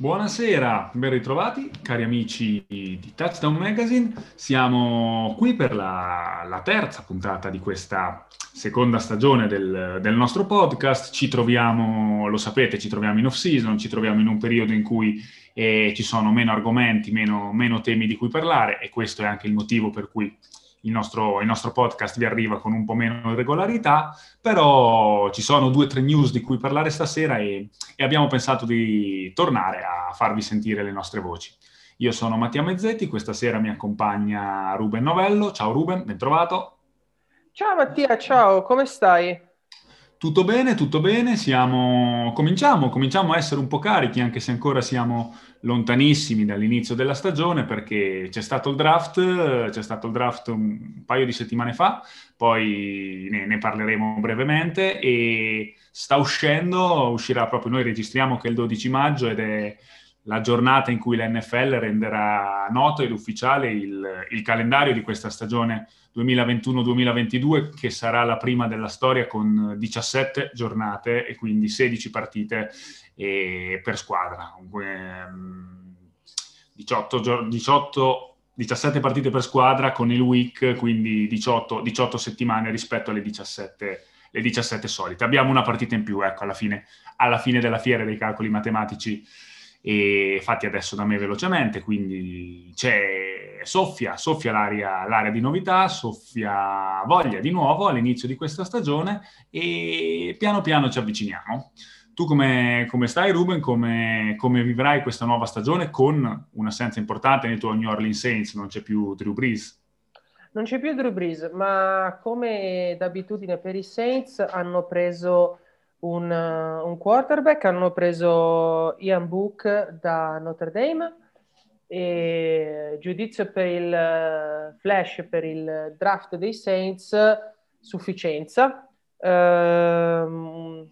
Buonasera, ben ritrovati cari amici di Touchdown Magazine. Siamo qui per la, la terza puntata di questa seconda stagione del, del, nostro podcast. Ci troviamo, lo sapete, ci troviamo in off-season, ci troviamo in un periodo in cui eh, ci sono meno argomenti, meno, meno temi di cui parlare e questo è anche il motivo per cui il nostro, il nostro, podcast vi arriva con un po' meno regolarità, però ci sono due o tre news di cui parlare stasera e, e, abbiamo pensato di tornare a farvi sentire le nostre voci. Io sono Mattia Mezzetti, questa sera mi accompagna Ruben Novello. Ciao Ruben, ben trovato. Ciao Mattia, ciao, come stai? Tutto bene, tutto bene, siamo... cominciamo, cominciamo a essere un po' carichi, anche se ancora siamo lontanissimi dall'inizio della stagione, perché c'è stato il draft, c'è stato il draft un paio di settimane fa, poi ne, ne parleremo brevemente e sta uscendo, uscirà proprio, noi registriamo che è il 12 maggio ed è la giornata in cui l'NFL renderà noto ed ufficiale il, il calendario di questa stagione 2021-2022 che sarà la prima della storia con 17 giornate e quindi 16 partite eh, per squadra. 18, 18, 17 partite per squadra con il week, quindi 18, 18 settimane rispetto alle 17, le 17 solite. Abbiamo una partita in più, ecco, alla fine, alla fine della fiera dei calcoli matematici e fatti adesso da me velocemente, quindi c'è, soffia, soffia l'aria, l'aria di novità, soffia voglia di nuovo all'inizio di questa stagione e piano piano ci avviciniamo. Tu come, come stai Ruben? Come, come, vivrai questa nuova stagione con un'assenza importante nei tuoi New Orleans Saints? Non c'è più Drew Brees? Non c'è più Drew Brees, ma come d'abitudine per i Saints hanno preso un, un, quarterback, hanno preso Ian Book da Notre Dame e giudizio per il flash, per il draft dei Saints, sufficienza. Uh,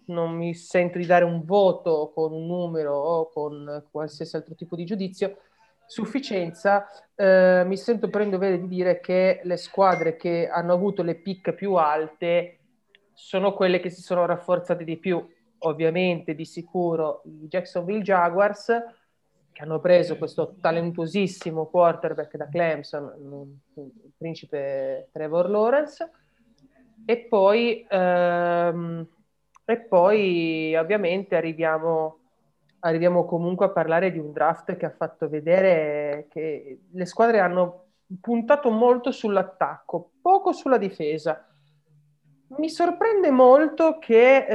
non mi sento di dare un voto con un numero o con qualsiasi altro tipo di giudizio. Sufficienza, uh, mi sento per in di dire che le squadre che hanno avuto le pick più alte sono quelle che si sono rafforzate di più. Ovviamente, di sicuro, i Jacksonville Jaguars, che hanno preso questo talentuosissimo quarterback da Clemson, il principe Trevor Lawrence, e poi, ehm, e poi ovviamente arriviamo, arriviamo comunque a parlare di un draft che ha fatto vedere che le squadre hanno puntato molto sull'attacco, poco sulla difesa mi sorprende molto che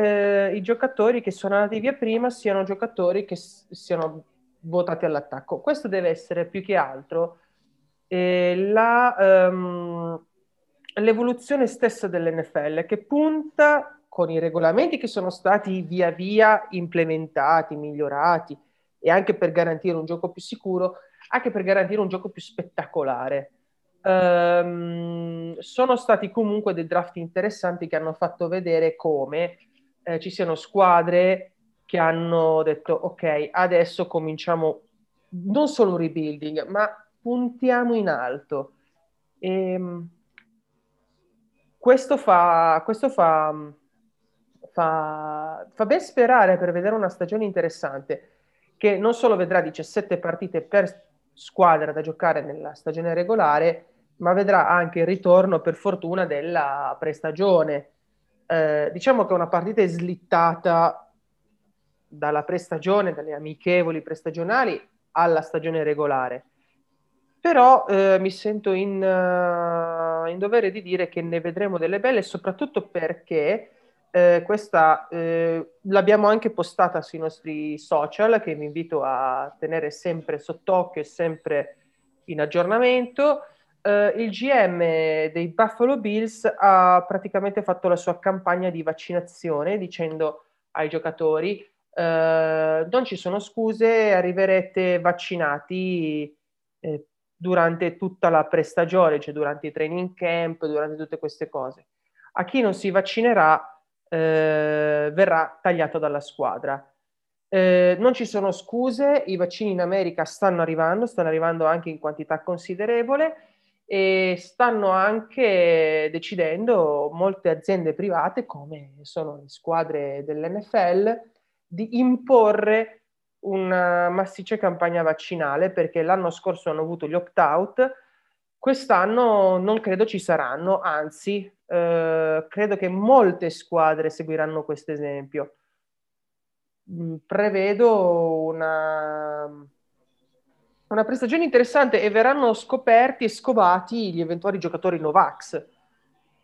eh, i giocatori che sono andati via prima siano giocatori che s- siano votati all'attacco. Questo deve essere più che altro eh, la, um, l'evoluzione stessa dell'NFL che punta con i regolamenti che sono stati via via implementati, migliorati e anche per garantire un gioco più sicuro, anche per garantire un gioco più spettacolare ehm, sono stati comunque dei draft interessanti che hanno fatto vedere come eh, ci siano squadre che hanno detto ok, adesso cominciamo non solo un rebuilding, ma puntiamo in alto. E, ehm, questo fa, questo fa, fa, fa ben sperare per vedere una stagione interessante che non solo vedrà 17 partite per squadra da giocare nella stagione regolare, ma vedrà anche il ritorno, per fortuna, della prestagione. Eh, diciamo che una partita è slittata dalla prestagione, dalle amichevoli prestagionali alla stagione regolare. Però eh, mi sento in, uh, in, dovere di dire che ne vedremo delle belle, soprattutto perché eh, questa eh, l'abbiamo anche postata sui nostri social, che vi invito a tenere sempre sott'occhio e sempre in aggiornamento eh, il GM dei Buffalo Bills ha praticamente fatto la sua campagna di vaccinazione dicendo ai giocatori eh, non ci sono scuse, arriverete vaccinati eh, durante tutta la prestagione, cioè durante i training camp, durante tutte queste cose. A chi non si vaccinerà eh, verrà tagliato dalla squadra. Eh, non ci sono scuse, i vaccini in America stanno arrivando, stanno arrivando anche in quantità considerevole e stanno anche decidendo molte aziende private, come sono le squadre dell'NFL, di imporre una massiccia campagna vaccinale perché l'anno scorso hanno avuto gli opt-out, quest'anno non credo ci saranno, anzi eh, credo che molte squadre seguiranno questo esempio. Mm, prevedo una, una prestazione interessante e verranno scoperti e scovati gli eventuali giocatori Novax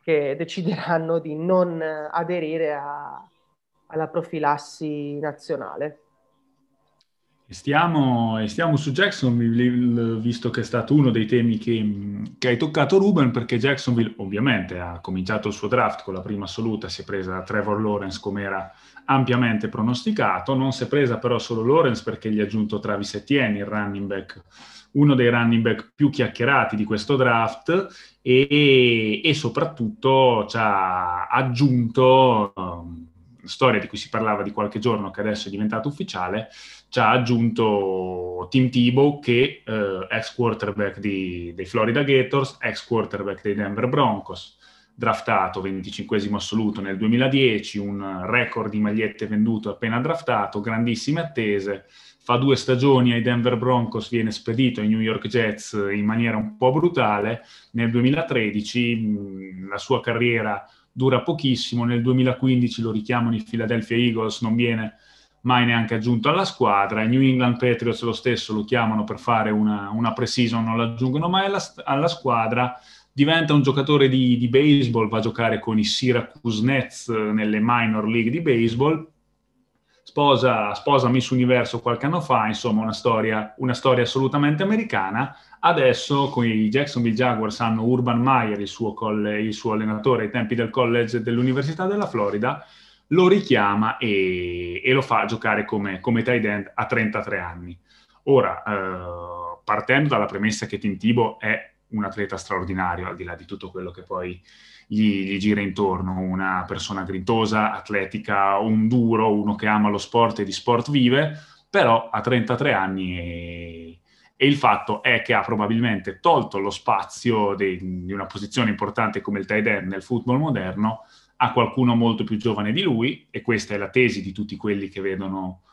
che decideranno di non aderire a, alla profilassi nazionale. Stiamo, stiamo, su Jacksonville, visto che è stato uno dei temi che, che, hai toccato Ruben, perché Jacksonville ovviamente ha cominciato il suo draft con la prima assoluta, si è presa Trevor Lawrence come era ampiamente pronosticato, non si è presa però solo Lawrence perché gli ha aggiunto Travis Etienne, il running back, uno dei running back più chiacchierati di questo draft e, e soprattutto ci ha aggiunto... Um, storia di cui si parlava di qualche giorno, che adesso è diventata ufficiale, ci ha aggiunto Tim Tebow, che eh, ex quarterback di, dei Florida Gators, ex quarterback dei Denver Broncos, draftato 25 assoluto nel 2010, un record di magliette vendute appena draftato, grandissime attese, fa due stagioni ai Denver Broncos, viene spedito ai New York Jets in maniera un po' brutale, nel 2013 mh, la sua carriera dura pochissimo, nel 2015 lo richiamano i Philadelphia Eagles, non viene mai neanche aggiunto alla squadra, i New England Patriots lo stesso lo chiamano per fare una, una pre-season, non lo aggiungono mai alla, alla squadra, diventa un giocatore di, di, baseball, va a giocare con i Syracuse Nets nelle minor league di baseball, sposa, sposa Miss Universo qualche anno fa, insomma una storia, una storia assolutamente americana, Adesso con i Jacksonville Jaguars hanno Urban Meyer, il suo, colle, il suo, allenatore ai tempi del college dell'Università della Florida, lo richiama e, e lo fa giocare come, come tight end a 33 anni. Ora, eh, partendo dalla premessa che Tim Tebow è un atleta straordinario, al di là di tutto quello che poi gli, gli, gira intorno, una persona grintosa, atletica, un duro, uno che ama lo sport e di sport vive, però a 33 anni è, e il fatto è che ha probabilmente tolto lo spazio de, di una posizione importante come il tight end nel football moderno a qualcuno molto più giovane di lui e questa è la tesi di tutti quelli che vedono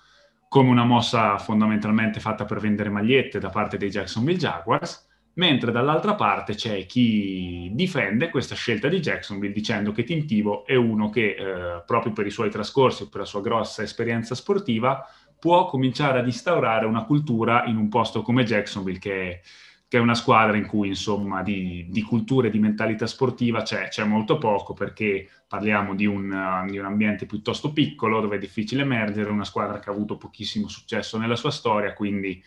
come una mossa fondamentalmente fatta per vendere magliette da parte dei Jacksonville Jaguars, mentre dall'altra parte c'è chi difende questa scelta di Jacksonville dicendo che Tim Tebow è uno che eh, proprio per i suoi trascorsi per la sua grossa esperienza sportiva può cominciare ad instaurare una cultura in un posto come Jacksonville, che è, che è una squadra in cui insomma di, di cultura e di mentalità sportiva c'è, c'è, molto poco perché parliamo di un, di un, ambiente piuttosto piccolo dove è difficile emergere, una squadra che ha avuto pochissimo successo nella sua storia, quindi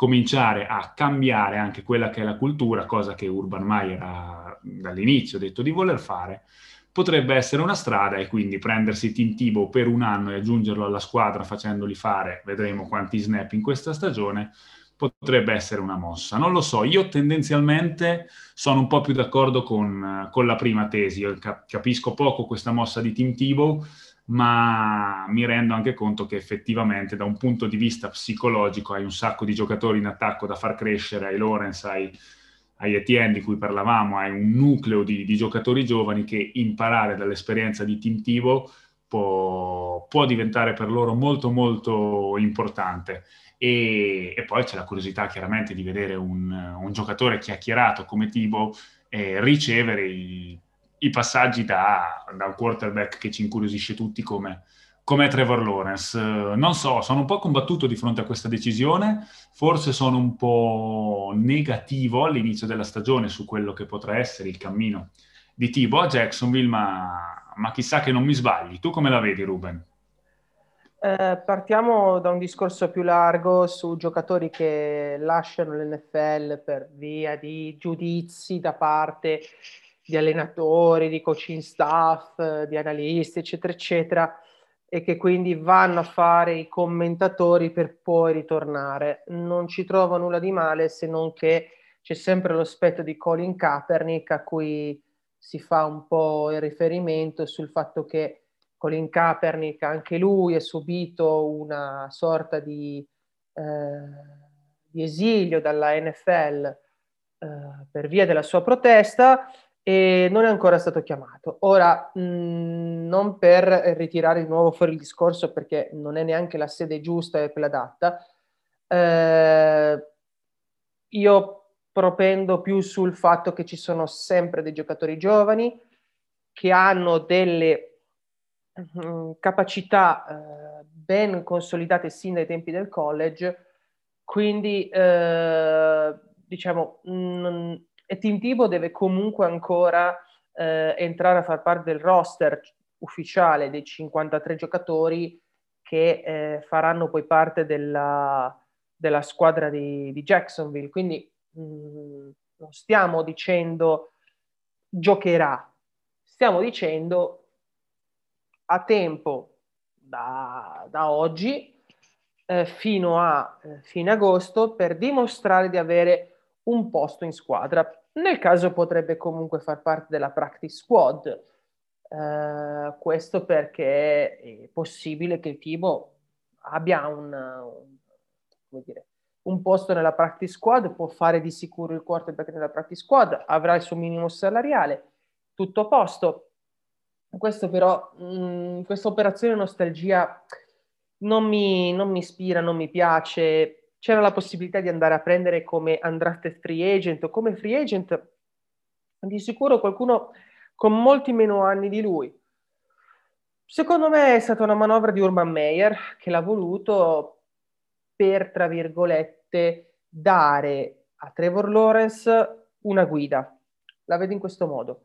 cominciare a cambiare anche quella che è la cultura, cosa che Urban Meyer ha dall'inizio detto di voler fare, potrebbe essere una strada e quindi prendersi Tintibo per un anno e aggiungerlo alla squadra facendoli fare, vedremo quanti snap in questa stagione, potrebbe essere una mossa. Non lo so, io tendenzialmente sono un po' più d'accordo con, con la prima tesi, io capisco poco questa mossa di Tim Tebow, ma mi rendo anche conto che effettivamente da un punto di vista psicologico hai un sacco di giocatori in attacco da far crescere, hai Lorenz, hai ai Etienne di cui parlavamo, hai un nucleo di, di, giocatori giovani che imparare dall'esperienza di Team Tivo può, può diventare per loro molto molto importante. E, e, poi c'è la curiosità chiaramente di vedere un, un giocatore chiacchierato come Tivo eh, ricevere i, i passaggi da, da, un quarterback che ci incuriosisce tutti come, come Trevor Lawrence. non so, sono un po' combattuto di fronte a questa decisione, forse sono un po' negativo all'inizio della stagione su quello che potrà essere il cammino di Tibo a Jacksonville, ma, ma chissà che non mi sbagli. Tu come la vedi, Ruben? Eh, partiamo da un discorso più largo su giocatori che lasciano l'NFL per via di giudizi da parte di allenatori, di coaching staff, di analisti, eccetera, eccetera e che quindi vanno a fare i commentatori per poi ritornare. Non ci trovo nulla di male se non che c'è sempre l'aspetto di Colin Kaepernick a cui si fa un po' il riferimento sul fatto che Colin Kaepernick anche lui ha subito una sorta di, eh, di esilio dalla NFL eh, per via della sua protesta e non è ancora stato chiamato. Ora, mh, mm, non per ritirare di nuovo fuori il discorso perché non è neanche la sede giusta e quella adatta, eh, io propendo più sul fatto che ci sono sempre dei giocatori giovani che hanno delle mh, mm, capacità eh, ben consolidate sin dai tempi del college, quindi eh, diciamo mh, e Team Tibo deve comunque ancora eh, entrare a far parte del roster ufficiale dei 53 giocatori che eh, faranno poi parte della, della squadra di, di, Jacksonville. Quindi mh, mm, non stiamo dicendo giocherà, stiamo dicendo a tempo da, da oggi eh, fino a eh, fine agosto per dimostrare di avere un posto in squadra. Nel caso potrebbe comunque far parte della practice squad. Uh, questo perché è possibile che il Timo abbia un, un, dire, un, posto nella practice squad, può fare di sicuro il quarterback nella practice squad, avrà il suo minimo salariale, tutto a posto. Questo però, mh, questa operazione nostalgia non mi, non mi ispira, non mi piace, c'era la possibilità di andare a prendere come undrafted free agent o come free agent di sicuro qualcuno con molti meno anni di lui. Secondo me è stata una manovra di Urban Meyer che l'ha voluto per, tra virgolette, dare a Trevor Lawrence una guida. La vedo in questo modo.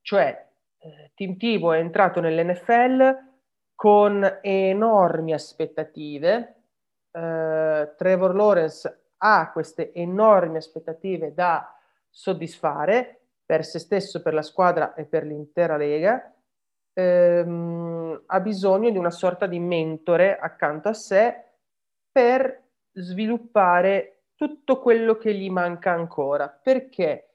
Cioè, eh, Tim Tivo è entrato nell'NFL con enormi aspettative, eh, Trevor Lawrence ha queste enormi aspettative da soddisfare per se stesso, per la squadra e per l'intera Lega, ehm, ha bisogno di una sorta di mentore accanto a sé per sviluppare tutto quello che gli manca ancora. Perché,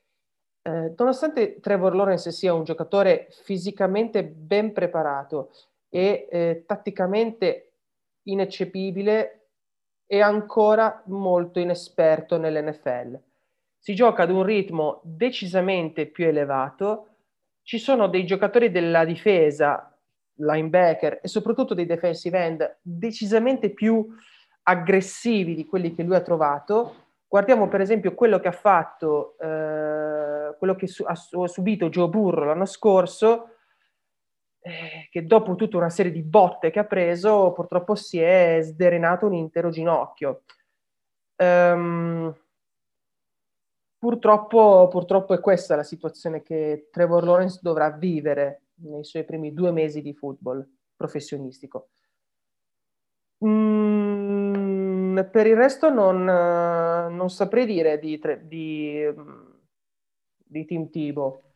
eh, nonostante Trevor Lawrence sia un giocatore fisicamente ben preparato e eh, tatticamente ineccepibile, è ancora molto inesperto nell'NFL. Si gioca ad un ritmo decisamente più elevato, ci sono dei giocatori della difesa, linebacker e soprattutto dei defensive end decisamente più aggressivi di quelli che lui ha trovato. Guardiamo per esempio quello che ha fatto, eh, quello che su- ha subito Joe Burro l'anno scorso, eh, che dopo tutta una serie di botte che ha preso, purtroppo si è sderenato un intero ginocchio. Um, purtroppo, purtroppo è questa la situazione che Trevor Lawrence dovrà vivere nei suoi primi due mesi di football professionistico. Mm, per il resto non, non saprei dire di, di, di Team Tibo.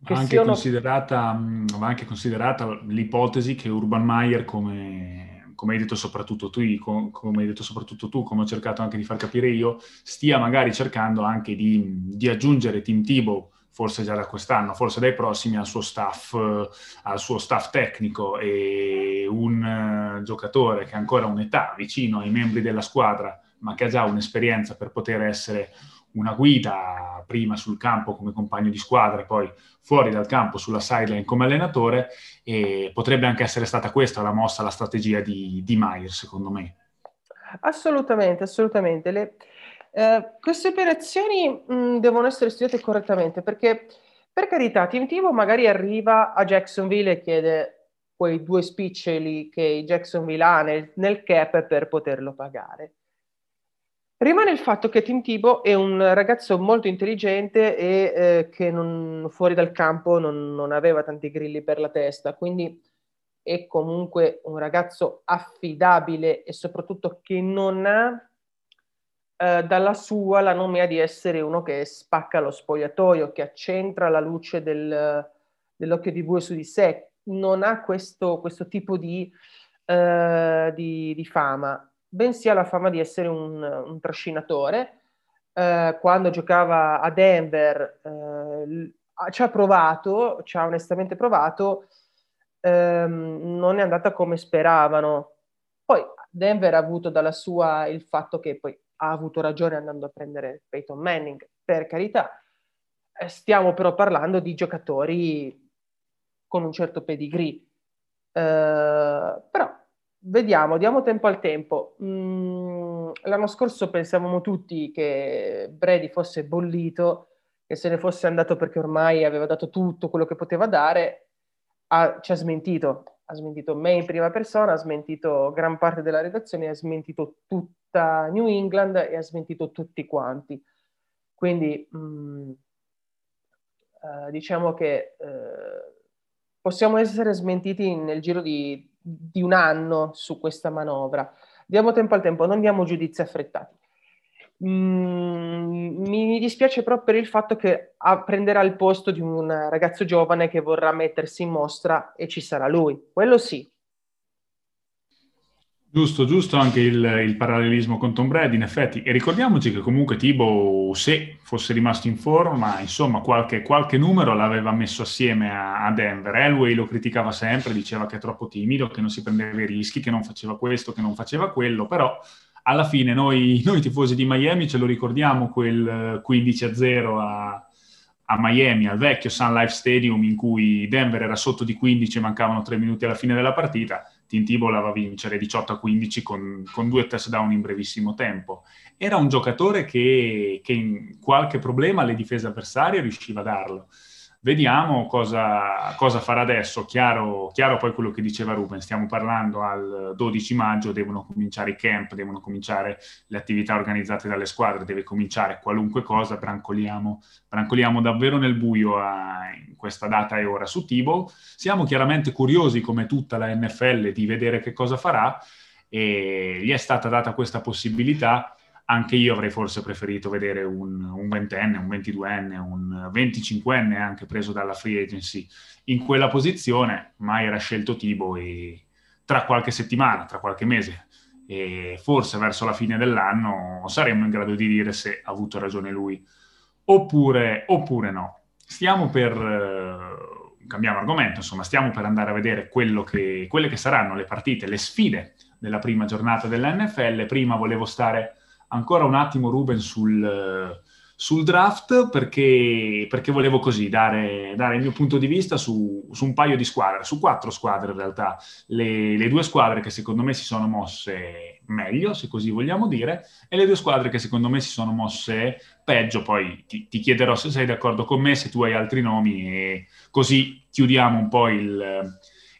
Va anche, siano... considerata, va anche considerata l'ipotesi che Urban Meyer, come, come, hai detto soprattutto tu, come hai detto soprattutto tu, come ho cercato anche di far capire io, stia magari cercando anche di, di aggiungere Tim Tebow, forse già da quest'anno, forse dai prossimi, al suo staff, al suo staff tecnico e un uh, giocatore che ha ancora un'età vicino ai membri della squadra, ma che ha già un'esperienza per poter essere una guida prima sul campo come compagno di squadra e poi fuori dal campo sulla sideline come allenatore e potrebbe anche essere stata questa la mossa, la strategia di, di Maier secondo me. Assolutamente, assolutamente. Le, eh, queste operazioni mh, devono essere studiate correttamente perché per carità Team Tivo magari arriva a Jacksonville e chiede quei due spiccioli che Jacksonville ha nel, nel cap per poterlo pagare Rimane il fatto che Tim Tibo è un ragazzo molto intelligente e eh, che non, fuori dal campo non, non, aveva tanti grilli per la testa, quindi è comunque un ragazzo affidabile e soprattutto che non ha eh, dalla sua la nomea di essere uno che spacca lo spogliatoio, che accentra la luce del, dell'occhio di bue su di sé, non ha questo, questo tipo di, eh, di, di fama bensì ha la fama di essere un, un trascinatore. Eh, quando giocava a Denver eh, ci ha provato, ci ha onestamente provato, ehm, non è andata come speravano. Poi Denver ha avuto dalla sua il fatto che poi ha avuto ragione andando a prendere Peyton Manning, per carità. Eh, stiamo però parlando di giocatori con un certo pedigree. Eh, però vediamo, diamo tempo al tempo. Mm, l'anno scorso pensavamo tutti che Brady fosse bollito, che se ne fosse andato perché ormai aveva dato tutto quello che poteva dare, ha, ci ha smentito. Ha smentito me in prima persona, ha smentito gran parte della redazione, ha smentito tutta New England e ha smentito tutti quanti. Quindi mm, eh, diciamo che eh, possiamo essere smentiti nel giro di, di, un anno su questa manovra. Diamo tempo al tempo, non diamo giudizi affrettati. Mm, mi dispiace proprio per il fatto che prenderà il posto di un ragazzo giovane che vorrà mettersi in mostra e ci sarà lui. Quello sì, Giusto, giusto anche il, il, parallelismo con Tom Brady, in effetti. E ricordiamoci che comunque Tibo, se fosse rimasto in forma, insomma, qualche, qualche numero l'aveva messo assieme a, a, Denver. Elway lo criticava sempre, diceva che è troppo timido, che non si prendeva i rischi, che non faceva questo, che non faceva quello, però alla fine noi, noi tifosi di Miami ce lo ricordiamo quel 15-0 a, a Miami, al vecchio Sun Life Stadium, in cui Denver era sotto di 15 e mancavano tre minuti alla fine della partita Tim Tebow la va a vincere 18 a 15 con, con, due touchdown in brevissimo tempo. Era un giocatore che, che in qualche problema alle difese avversarie riusciva a darlo. Vediamo cosa, cosa farà adesso. Chiaro, chiaro, poi quello che diceva Ruben, stiamo parlando al 12 maggio, devono cominciare i camp, devono cominciare le attività organizzate dalle squadre, deve cominciare qualunque cosa, brancoliamo, brancoliamo davvero nel buio a, in questa data e ora su Tibo. Siamo chiaramente curiosi, come tutta la NFL, di vedere che cosa farà e gli è stata data questa possibilità anche io avrei forse preferito vedere un, un ventenne, un ventiduenne, un venticinquenne anche preso dalla free agency in quella posizione, ma era scelto Tibo e tra qualche settimana, tra qualche mese e forse verso la fine dell'anno saremmo in grado di dire se ha avuto ragione lui oppure, oppure no. Stiamo per... Eh, cambiamo argomento, insomma, stiamo per andare a vedere che, quelle che saranno le partite, le sfide della prima giornata dell'NFL. Prima volevo stare ancora un attimo Ruben sul, sul draft perché, perché, volevo così dare, dare, il mio punto di vista su, su, un paio di squadre, su quattro squadre in realtà, le, le, due squadre che secondo me si sono mosse meglio, se così vogliamo dire, e le due squadre che secondo me si sono mosse peggio, poi ti, ti chiederò se sei d'accordo con me, se tu hai altri nomi e così chiudiamo un po' il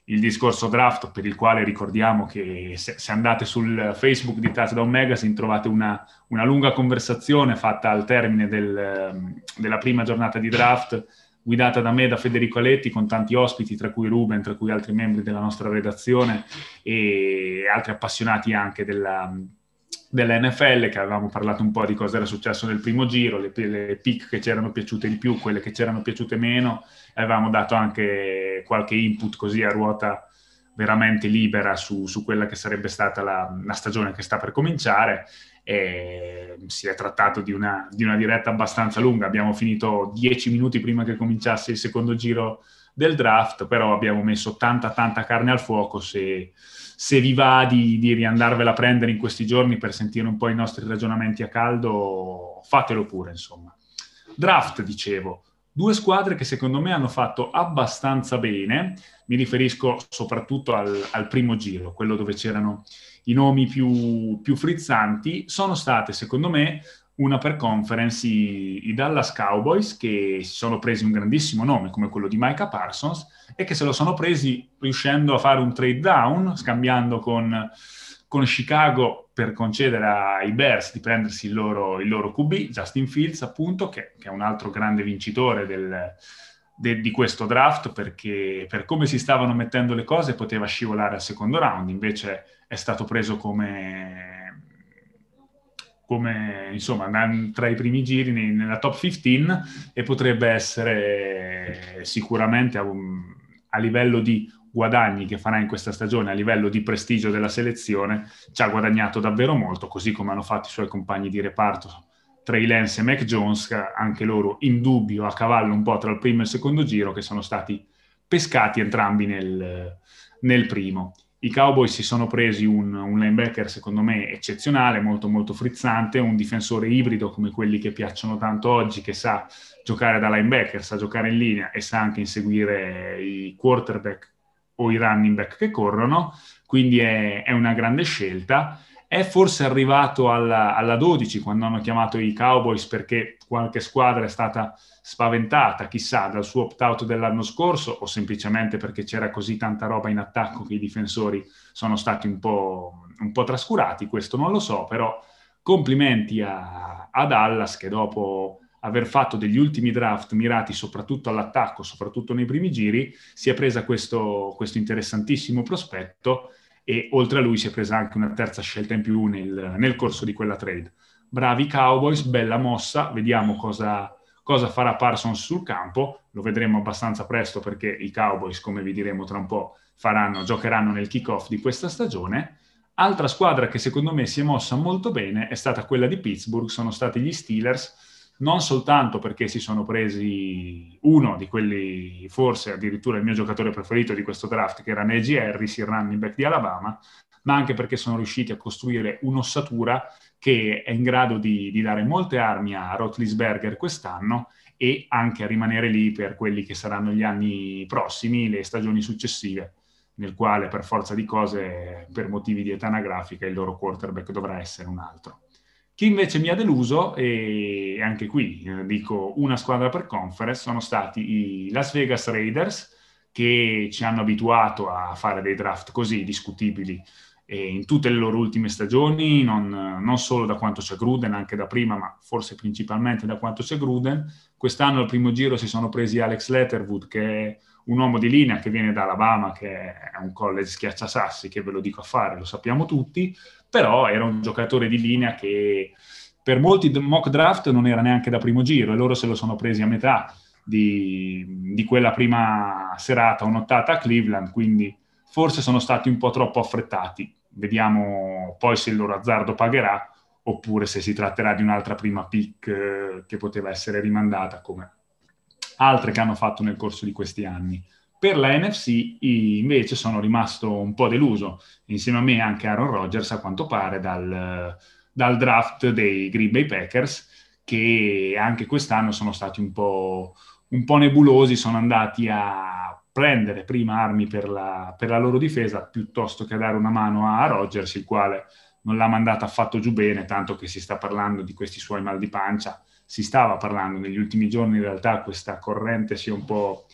il discorso draft per il quale ricordiamo che se, se andate sul Facebook di Touchdown Magazine trovate una, una lunga conversazione fatta al termine del, della prima giornata di draft guidata da me, da Federico Aletti, con tanti ospiti, tra cui Ruben, tra cui altri membri della nostra redazione e altri appassionati anche della, dell'NFL, che avevamo parlato un po' di cosa era successo nel primo giro, le, le pick che ci erano piaciute di più, quelle che ci erano piaciute meno, avevamo dato anche qualche input così a ruota veramente libera su, su quella che sarebbe stata la, la, stagione che sta per cominciare. E si è trattato di una, di una diretta abbastanza lunga, abbiamo finito dieci minuti prima che cominciasse il secondo giro del draft, però abbiamo messo tanta tanta carne al fuoco se se vi va di, di riandarvela a prendere in questi giorni per sentire un po' i nostri ragionamenti a caldo, fatelo pure, insomma. Draft, dicevo, due squadre che secondo me hanno fatto abbastanza bene, mi riferisco soprattutto al, al primo giro, quello dove c'erano i nomi più, più, frizzanti, sono state secondo me una per conference i, i, Dallas Cowboys che si sono presi un grandissimo nome come quello di Micah Parsons e che se lo sono presi riuscendo a fare un trade down, scambiando con, con Chicago per concedere ai Bears di prendersi il loro, il loro QB, Justin Fields appunto, che, che, è un altro grande vincitore del, de, di questo draft perché per come si stavano mettendo le cose poteva scivolare al secondo round, invece è stato preso come come insomma tra i primi giri nella top 15 e potrebbe essere sicuramente a, un, a, livello di guadagni che farà in questa stagione, a livello di prestigio della selezione, ci ha guadagnato davvero molto, così come hanno fatto i suoi compagni di reparto Trey Lance e Mac Jones, anche loro in dubbio a cavallo un po' tra il primo e il secondo giro, che sono stati pescati entrambi nel, nel primo. i Cowboys si sono presi un, un, linebacker secondo me eccezionale, molto molto frizzante, un difensore ibrido come quelli che piacciono tanto oggi, che sa giocare da linebacker, sa giocare in linea e sa anche inseguire i quarterback o i running back che corrono, quindi è, è una grande scelta. È forse arrivato alla, alla 12 quando hanno chiamato i Cowboys perché qualche squadra è stata spaventata, chissà, dal suo opt-out dell'anno scorso o semplicemente perché c'era così tanta roba in attacco che i difensori sono stati un po', un po trascurati, questo non lo so, però complimenti a, a Dallas che dopo aver fatto degli ultimi draft mirati soprattutto all'attacco, soprattutto nei primi giri, si è presa questo, questo interessantissimo prospetto e oltre a lui si è presa anche una terza scelta in più nel, nel corso di quella trade. Bravi Cowboys, bella mossa, vediamo cosa, cosa farà Parsons sul campo, lo vedremo abbastanza presto perché i Cowboys, come vi diremo tra un po', faranno, giocheranno nel kickoff di questa stagione. Altra squadra che secondo me si è mossa molto bene è stata quella di Pittsburgh, sono stati gli Steelers, non soltanto perché si sono presi uno di quelli, forse addirittura il mio giocatore preferito di questo draft, che era Neji Harris, il running back di Alabama, ma anche perché sono riusciti a costruire un'ossatura che è in grado di, di dare molte armi a Rotlisberger quest'anno e anche a rimanere lì per quelli che saranno gli anni prossimi, le stagioni successive, nel quale per forza di cose, per motivi di età anagrafica, il loro quarterback dovrà essere un altro. Chi invece mi ha deluso, e anche qui eh, dico una squadra per conference, sono stati i Las Vegas Raiders, che ci hanno abituato a fare dei draft così discutibili in tutte le loro ultime stagioni, non, non, solo da quanto c'è Gruden, anche da prima, ma forse principalmente da quanto c'è Gruden. Quest'anno al primo giro si sono presi Alex Letterwood, che è un uomo di linea che viene da Alabama, che è un college schiacciasassi, che ve lo dico a fare, lo sappiamo tutti, però era un giocatore di linea che per molti mock draft non era neanche da primo giro e loro se lo sono presi a metà di, di quella prima serata, un'ottata a Cleveland, quindi forse sono stati un po' troppo affrettati Vediamo poi se il loro azzardo pagherà oppure se si tratterà di un'altra prima pick eh, che poteva essere rimandata come altre che hanno fatto nel corso di questi anni. Per la NFC invece sono rimasto un po' deluso, insieme a me anche Aaron Rodgers a quanto pare dal, dal draft dei Green Bay Packers che anche quest'anno sono stati un po', un po' nebulosi, sono andati a prendere prima armi per la, per la, loro difesa piuttosto che dare una mano a Rogers, il quale non l'ha mandata affatto giù bene, tanto che si sta parlando di questi suoi mal di pancia. Si stava parlando negli ultimi giorni, in realtà questa corrente si è un po',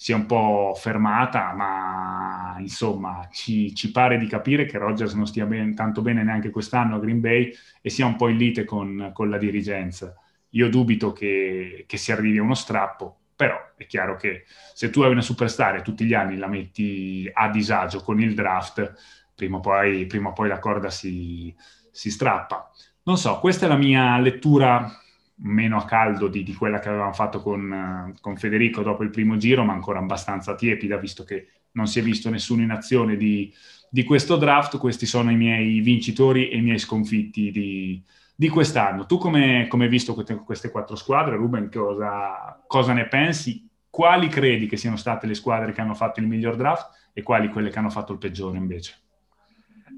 si è un po fermata, ma insomma ci, ci, pare di capire che Rogers non stia ben, tanto bene neanche quest'anno a Green Bay e sia un po' in lite con, con la dirigenza. Io dubito che, che si arrivi a uno strappo, però è chiaro che se tu hai una superstar e tutti gli anni la metti a disagio con il draft, prima o poi, prima o poi la corda si, si, strappa. Non so, questa è la mia lettura meno a caldo di, di quella che avevamo fatto con, con, Federico dopo il primo giro, ma ancora abbastanza tiepida, visto che non si è visto nessuno in azione di, di questo draft. Questi sono i miei vincitori e i miei sconfitti di, di quest'anno. Tu come, hai visto queste quattro squadre, Ruben, cosa, cosa, ne pensi? Quali credi che siano state le squadre che hanno fatto il miglior draft e quali quelle che hanno fatto il peggiore invece?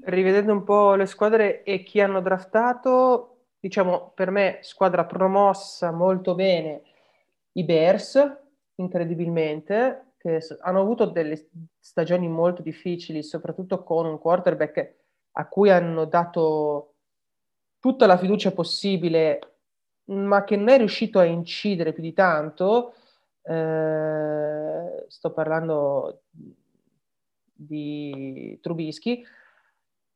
Rivedendo un po' le squadre e chi hanno draftato, diciamo per me squadra promossa molto bene i Bears, incredibilmente, che hanno avuto delle stagioni molto difficili, soprattutto con un quarterback a cui hanno dato tutta la fiducia possibile, ma che non è riuscito a incidere più di tanto, eh, sto parlando di Trubisky,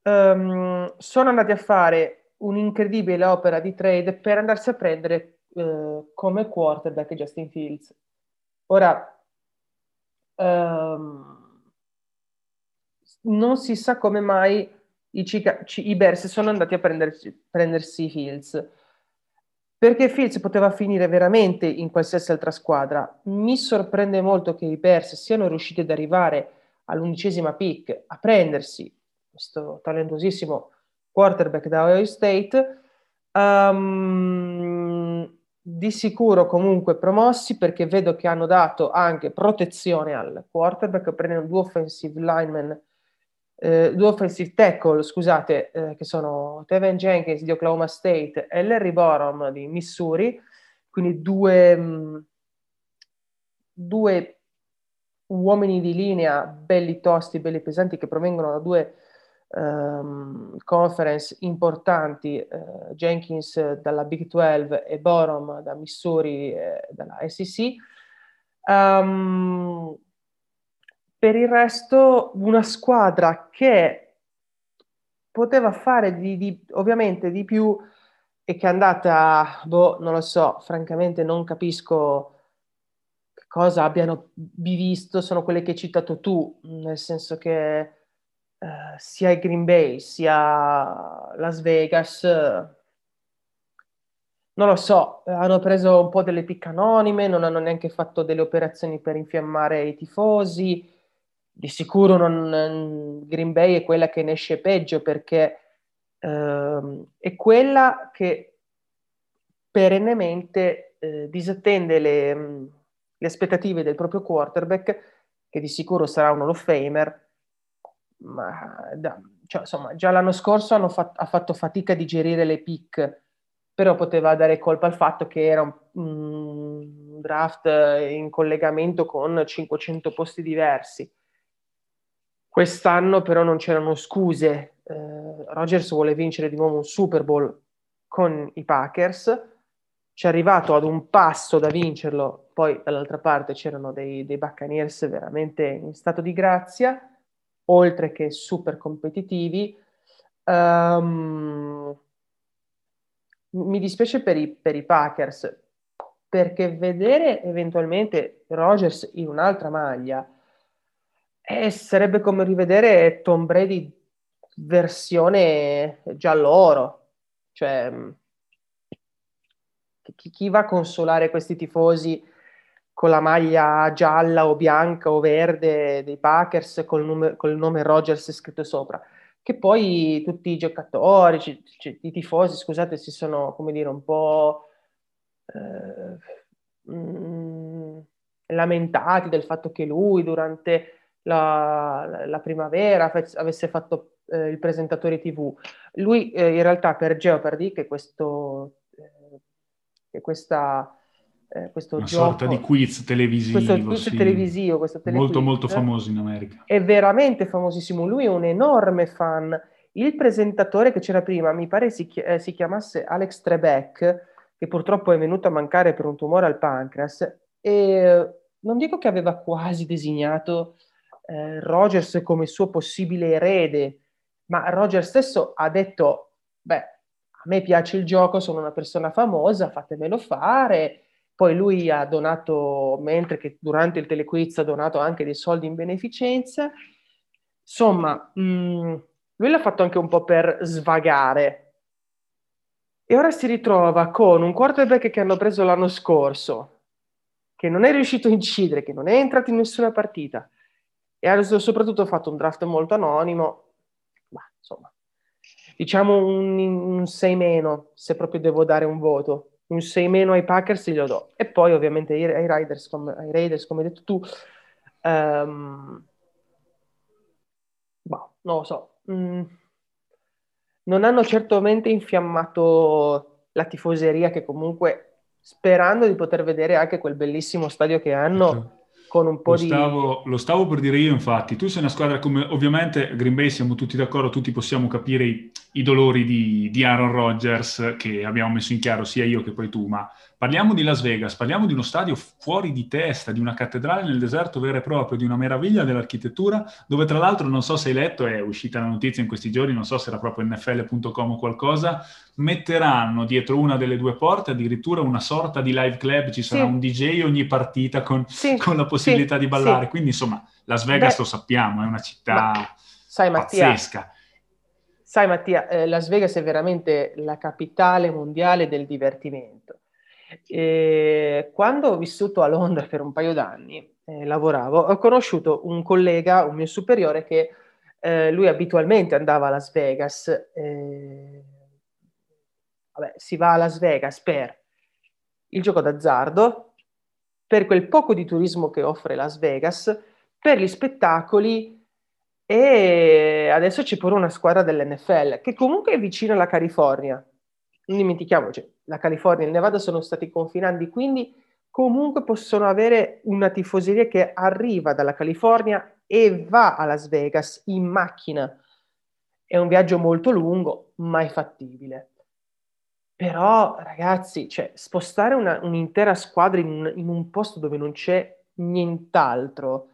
um, sono andati a fare un'incredibile opera di trade per andarsi a prendere uh, come quarterback Justin Fields. Ora, um, non si sa come mai i, Chica- i Bears sono andati a prendersi, prendersi Fields perché Fields poteva finire veramente in qualsiasi altra squadra. Mi sorprende molto che i Bears siano riusciti ad arrivare all'undicesima pick a prendersi questo talentosissimo quarterback da Ohio State. Um, di sicuro comunque promossi perché vedo che hanno dato anche protezione al quarterback prendendo due offensive linemen eh, due offensive tackle, scusate, eh, che sono Tevin Jenkins di Oklahoma State e Larry Borom di Missouri, quindi due, mh, mm, due uomini di linea belli tosti, belli pesanti che provengono da due um, conference importanti, uh, Jenkins dalla Big 12 e Borom da Missouri eh, dalla SEC. Um, per il resto una squadra che poteva fare di, di, ovviamente di più e che è andata, boh, non lo so, francamente non capisco cosa abbiano visto, sono quelle che hai citato tu, nel senso che eh, sia i Green Bay sia Las Vegas, non lo so, hanno preso un po' delle picche anonime, non hanno neanche fatto delle operazioni per infiammare i tifosi, di sicuro non, Green Bay è quella che ne esce peggio perché eh, è quella che perennemente eh, disattende le, le, aspettative del proprio quarterback, che di sicuro sarà un Hall of Famer, ma da, cioè, insomma, già l'anno scorso fat- ha fatto fatica a digerire le pick, però poteva dare colpa al fatto che era un, un draft in collegamento con 500 posti diversi Quest'anno però non c'erano scuse. Eh, Rogers vuole vincere di nuovo un Super Bowl con i Packers. Ci è arrivato ad un passo da vincerlo, poi dall'altra parte c'erano dei, dei Buccaneers veramente in stato di grazia, oltre che super competitivi. Um, mi dispiace per i, per i Packers, perché vedere eventualmente Rogers in un'altra maglia eh, sarebbe come rivedere Tom Brady versione giallo-oro. Cioè, chi, chi, va a consolare questi tifosi con la maglia gialla o bianca o verde dei Packers col, nome, col nome Rogers scritto sopra? Che poi tutti i giocatori, c- c- i tifosi, scusate, si sono, come dire, un po' eh, mm, lamentati del fatto che lui durante la, la primavera avesse fatto eh, il presentatore tv. Lui eh, in realtà per Jeopardy, che, questo, eh, che questa, eh, questo Una gioco, sorta di quiz televisivo, questo quiz sì. televisivo questo molto molto famoso in America. È veramente famosissimo, lui è un enorme fan. Il presentatore che c'era prima, mi pare si, chi- eh, si chiamasse Alex Trebek, che purtroppo è venuto a mancare per un tumore al pancreas, e non dico che aveva quasi designato eh, Roger come suo possibile erede, ma Roger stesso ha detto, beh, a me piace il gioco, sono una persona famosa, fatemelo fare. Poi lui ha donato, mentre che durante il telequiz ha donato anche dei soldi in beneficenza. Insomma, mh, mm, lui l'ha fatto anche un po' per svagare. E ora si ritrova con un quarterback che hanno preso l'anno scorso, che non è riuscito a incidere, che non è entrato in nessuna partita, e ha soprattutto fatto un draft molto anonimo, ma insomma, diciamo un, un 6 meno, se proprio devo dare un voto, un 6 meno ai Packers glielo do, e poi ovviamente ai, ai, Raiders, come, ai Raiders, come hai detto tu, um, boh, non lo so, mm, non hanno certamente infiammato la tifoseria che comunque sperando di poter vedere anche quel bellissimo stadio che hanno, con un po' lo stavo, di... Lo stavo per dire io, infatti. Tu sei una squadra come, ovviamente, Green Bay siamo tutti d'accordo, tutti possiamo capire i, i dolori di, di Aaron Rodgers che abbiamo messo in chiaro sia io che poi tu, ma Parliamo di Las Vegas, parliamo di uno stadio fuori di testa, di una cattedrale nel deserto vero e proprio, di una meraviglia dell'architettura, dove tra l'altro non so se hai letto, è uscita la notizia in questi giorni, non so se era proprio nfl.com o qualcosa, metteranno dietro una delle due porte addirittura una sorta di live club, ci sarà sì. un DJ ogni partita con, sì. con la possibilità sì. di ballare. Quindi insomma, Las Vegas Beh, lo sappiamo, è una città ma, sai, pazzesca. Mattia, sai Mattia, eh, Las Vegas è veramente la capitale mondiale del divertimento e quando ho vissuto a Londra per un paio d'anni, eh, lavoravo, ho conosciuto un collega, un mio superiore, che eh, lui abitualmente andava a Las Vegas. Eh, vabbè, si va a Las Vegas per il gioco d'azzardo, per quel poco di turismo che offre Las Vegas, per gli spettacoli e adesso c'è pure una squadra dell'NFL che comunque è vicino alla California. Non dimentichiamoci, la California e il Nevada sono stati confinanti, quindi comunque possono avere una tifoseria che arriva dalla California e va a Las Vegas in macchina. È un viaggio molto lungo, ma è fattibile. Però, ragazzi, cioè, spostare una, un'intera squadra in, in, un posto dove non c'è nient'altro,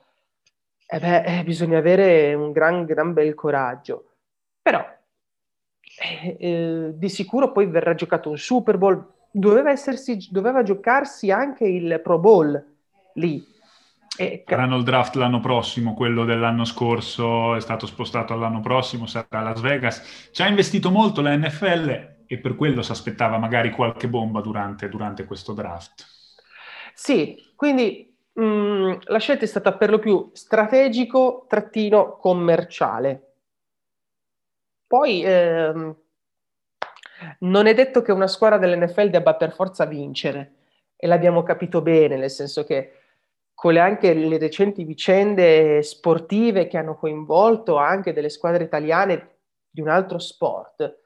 eh beh, eh, bisogna avere un gran, gran bel coraggio. Però, eh, eh, di sicuro poi verrà giocato un Super Bowl, doveva, essersi, doveva giocarsi anche il Pro Bowl lì. E... Faranno il draft l'anno prossimo, quello dell'anno scorso è stato spostato all'anno prossimo, sarà a Las Vegas. Ci ha investito molto la NFL e per quello si aspettava magari qualche bomba durante, durante questo draft. Sì, quindi mh, mm, la scelta è stata per lo più strategico-commerciale. Poi ehm, non è detto che una squadra dell'NFL debba per forza vincere, e l'abbiamo capito bene, nel senso che con le, anche le recenti vicende sportive che hanno coinvolto anche delle squadre italiane di un altro sport,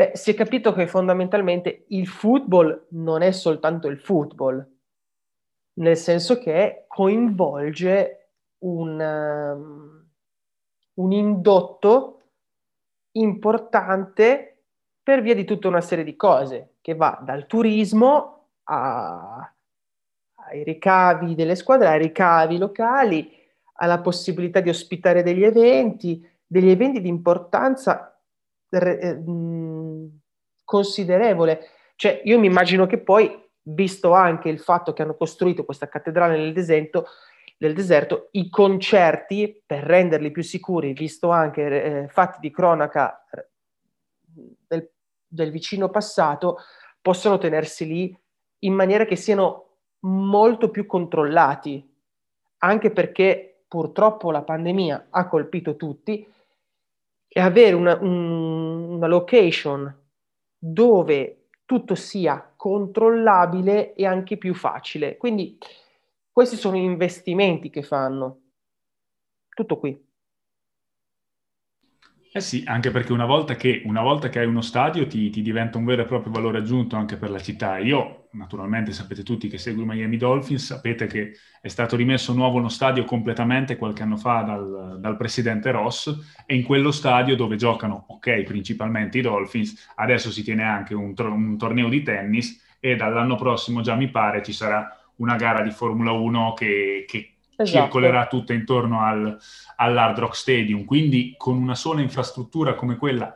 beh, si è capito che fondamentalmente il football non è soltanto il football, nel senso che coinvolge un, um, un indotto importante per via di tutta una serie di cose, che va dal turismo a, ai ricavi delle squadre, ai ricavi locali, alla possibilità di ospitare degli eventi, degli eventi di importanza eh, considerevole. Cioè, io mi immagino che poi, visto anche il fatto che hanno costruito questa cattedrale nel deserto, nel deserto i concerti, per renderli più sicuri, visto anche eh, fatti di cronaca del, del vicino passato, possono tenersi lì in maniera che siano molto più controllati, anche perché purtroppo la pandemia ha colpito tutti e avere una, un, una location dove tutto sia controllabile e anche più facile. Quindi questi sono investimenti che fanno. Tutto qui. Eh sì, anche perché una volta che, una volta che hai uno stadio ti, ti, diventa un vero e proprio valore aggiunto anche per la città. Io, naturalmente, sapete tutti che seguo i Miami Dolphins, sapete che è stato rimesso nuovo uno stadio completamente qualche anno fa dal, dal presidente Ross e in quello stadio dove giocano, ok, principalmente i Dolphins, adesso si tiene anche un, un torneo di tennis e dall'anno prossimo già mi pare ci sarà una gara di Formula 1 che, che esatto. circolerà tutta intorno al, all'Hard Rock Stadium. Quindi con una sola infrastruttura come quella,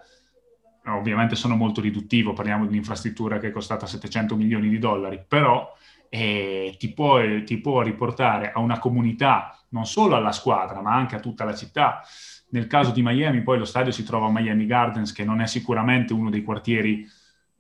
ovviamente sono molto riduttivo, parliamo di un'infrastruttura che è costata 700 milioni di dollari, però eh, ti, può, ti può riportare a una comunità, non solo alla squadra, ma anche a tutta la città. Nel caso di Miami, poi lo stadio si trova a Miami Gardens, che non è sicuramente uno dei quartieri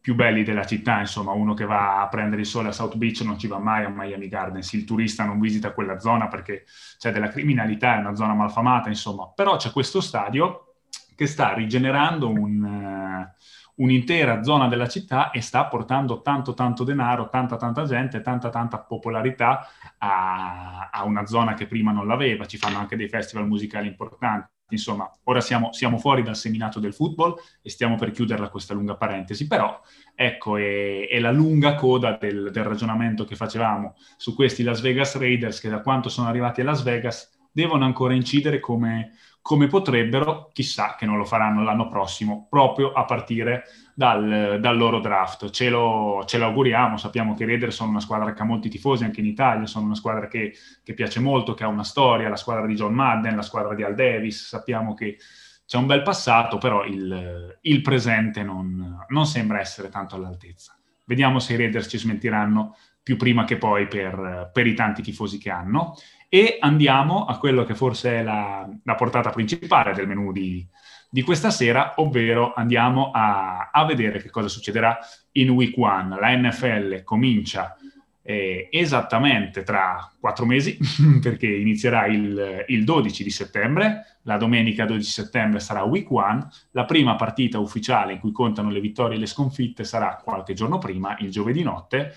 più belli della città, insomma, uno che va a prendere il sole a South Beach non ci va mai a Miami Gardens, il turista non visita quella zona perché c'è della criminalità, è una zona malfamata, insomma, però c'è questo stadio che sta rigenerando un, uh, un'intera zona della città e sta portando tanto tanto denaro, tanta tanta gente, tanta tanta popolarità a, a una zona che prima non l'aveva, ci fanno anche dei festival musicali importanti. Insomma, ora siamo, siamo, fuori dal seminato del football e stiamo per chiuderla questa lunga parentesi, però ecco, è, è la lunga coda del, del, ragionamento che facevamo su questi Las Vegas Raiders che da quanto sono arrivati a Las Vegas devono ancora incidere come, come potrebbero, chissà che non lo faranno l'anno prossimo, proprio a partire dal, dal loro draft. Ce lo, ce lo, auguriamo, sappiamo che i Raiders sono una squadra che ha molti tifosi anche in Italia, sono una squadra che, che, piace molto, che ha una storia, la squadra di John Madden, la squadra di Al Davis, sappiamo che c'è un bel passato, però il, il presente non, non sembra essere tanto all'altezza. Vediamo se i Raiders ci smentiranno più prima che poi per, per, i tanti tifosi che hanno. E andiamo a quello che forse è la, la portata principale del menù di, di questa sera, ovvero andiamo a, a, vedere che cosa succederà in week one. La NFL comincia eh, esattamente tra quattro mesi, perché inizierà il, il 12 di settembre, la domenica 12 settembre sarà week one, la prima partita ufficiale in cui contano le vittorie e le sconfitte sarà qualche giorno prima, il giovedì notte,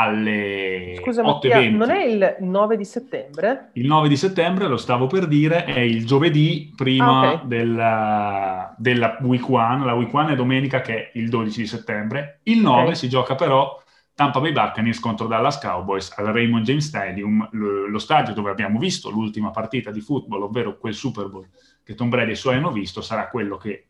alle Scusa, 8.20. non è il 9 di settembre? Il 9 di settembre, lo stavo per dire, è il giovedì prima Ah, ok. della, della Week 1. La Week 1 è domenica che è il 12 di settembre. Il 9 Ok. si gioca però Tampa Bay Buccaneers contro Dallas Cowboys al Raymond James Stadium, lo, lo stadio dove abbiamo visto l'ultima partita di football, ovvero quel Super Bowl che Tom Brady e i suoi hanno visto, sarà quello che